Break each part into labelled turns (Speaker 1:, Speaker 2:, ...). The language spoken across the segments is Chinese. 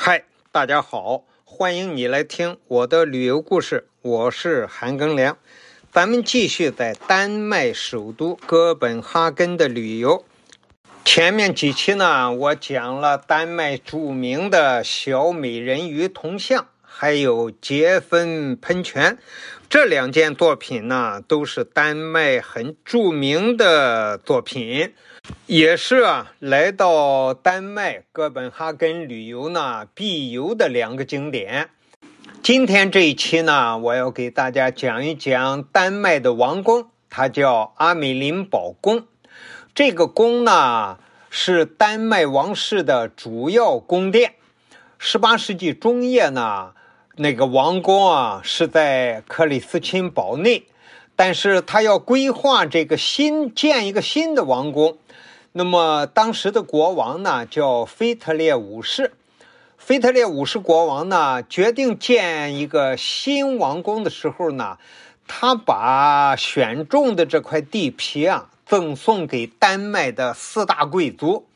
Speaker 1: 嗨，大家好，欢迎你来听我的旅游故事，我是韩庚良。咱们继续在丹麦首都哥本哈根的旅游。前面几期呢，我讲了丹麦著名的小美人鱼铜像，还有结芬喷泉，这两件作品呢，都是丹麦很著名的作品。也是啊，来到丹麦哥本哈根旅游呢，必游的两个景点。今天这一期呢，我要给大家讲一讲丹麦的王宫，它叫阿美林堡宫。这个宫呢，是丹麦王室的主要宫殿。十八世纪中叶呢，那个王宫啊是在克里斯钦堡内，但是他要规划这个新建一个新的王宫。那么当时的国王呢，叫腓特烈五世。腓特烈五世国王呢，决定建一个新王宫的时候呢，他把选中的这块地皮啊，赠送给丹麦的四大贵族，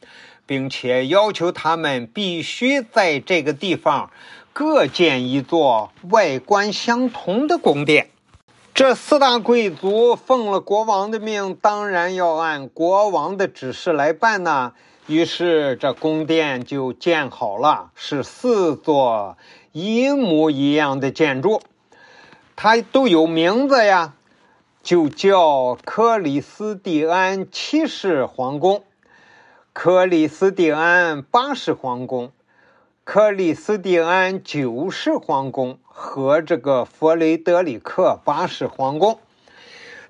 Speaker 1: 并且要求他们必须在这个地方各建一座外观相同的宫殿。这四大贵族奉了国王的命，当然要按国王的指示来办呢。于是这宫殿就建好了，是四座一模一样的建筑，它都有名字呀，就叫克里斯蒂安七世皇宫、克里斯蒂安八世皇宫、克里斯蒂安九世皇宫。和这个弗雷德里克八世皇宫，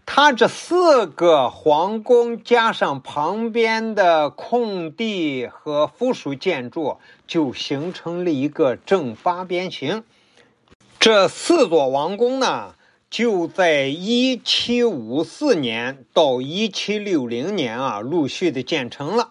Speaker 1: 它这四个皇宫加上旁边的空地和附属建筑，就形成了一个正八边形。这四座王宫呢，就在一七五四年到一七六零年啊，陆续的建成了。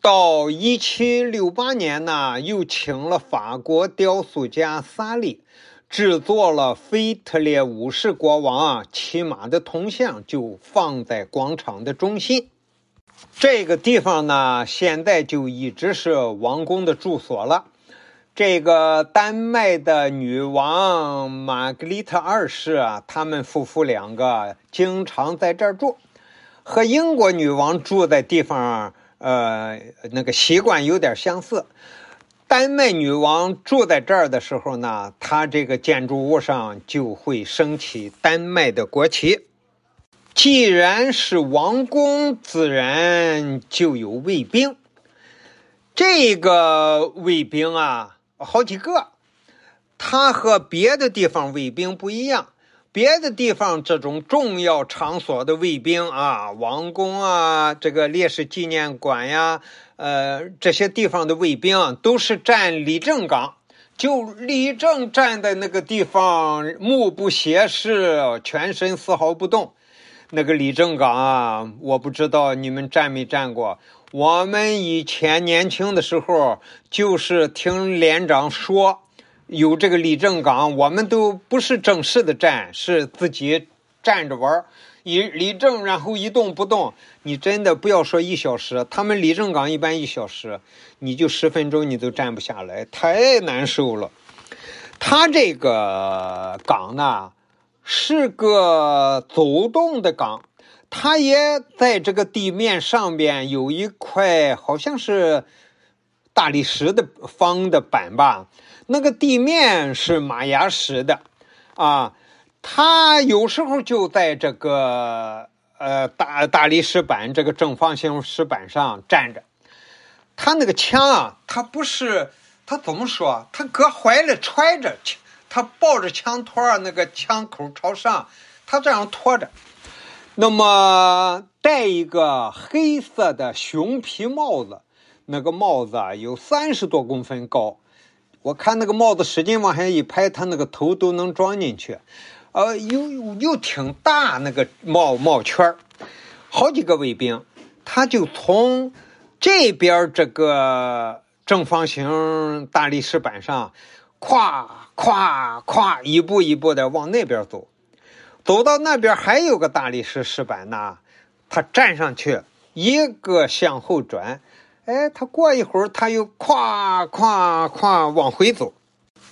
Speaker 1: 到一七六八年呢，又请了法国雕塑家萨利，制作了腓特烈五世国王啊骑马的铜像，就放在广场的中心。这个地方呢，现在就一直是王宫的住所了。这个丹麦的女王玛格丽特二世啊，他们夫妇两个经常在这儿住，和英国女王住在地方。呃，那个习惯有点相似。丹麦女王住在这儿的时候呢，她这个建筑物上就会升起丹麦的国旗。既然是王宫，自然就有卫兵。这个卫兵啊，好几个，它和别的地方卫兵不一样。别的地方这种重要场所的卫兵啊，王宫啊，这个烈士纪念馆呀，呃，这些地方的卫兵都是站立正岗，就立正站在那个地方，目不斜视，全身丝毫不动。那个立正岗啊，我不知道你们站没站过。我们以前年轻的时候，就是听连长说。有这个立正岗，我们都不是正式的站，是自己站着玩一立正，然后一动不动。你真的不要说一小时，他们立正岗一般一小时，你就十分钟你都站不下来，太难受了。他这个岗呢，是个走动的岗，它也在这个地面上边有一块，好像是大理石的方的板吧。那个地面是马牙石的，啊，他有时候就在这个呃大大理石板这个正方形石板上站着。他那个枪啊，他不是他怎么说？他搁怀里揣着，他抱着枪托那个枪口朝上，他这样托着。那么戴一个黑色的熊皮帽子，那个帽子啊有三十多公分高。我看那个帽子使劲往下一拍，他那个头都能装进去，呃，又又挺大那个帽帽圈，好几个卫兵，他就从这边这个正方形大理石板上，咵咵咵一步一步的往那边走，走到那边还有个大理石石板呢，他站上去一个向后转，哎，他过一会儿他又咵咵咵往回走。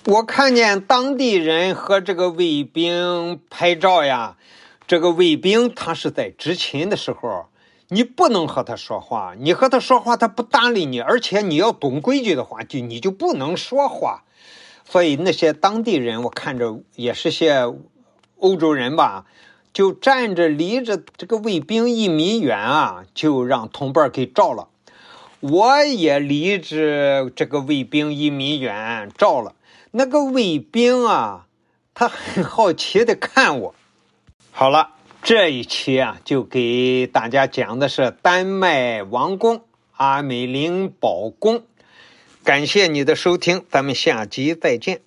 Speaker 1: 我看见当地人和这个卫兵拍照呀，这个卫兵他是在执勤的时候，你不能和他说话，你和他说话他不搭理你，而且你要懂规矩的话，就你就不能说话。所以那些当地人，我看着也是些欧洲人吧，就站着离着这个卫兵一米远啊，就让同伴给照了。我也离着这个卫兵一米远照了。那个卫兵啊，他很好奇的看我。好了，这一期啊，就给大家讲的是丹麦王宫阿美林堡宫。感谢你的收听，咱们下集再见。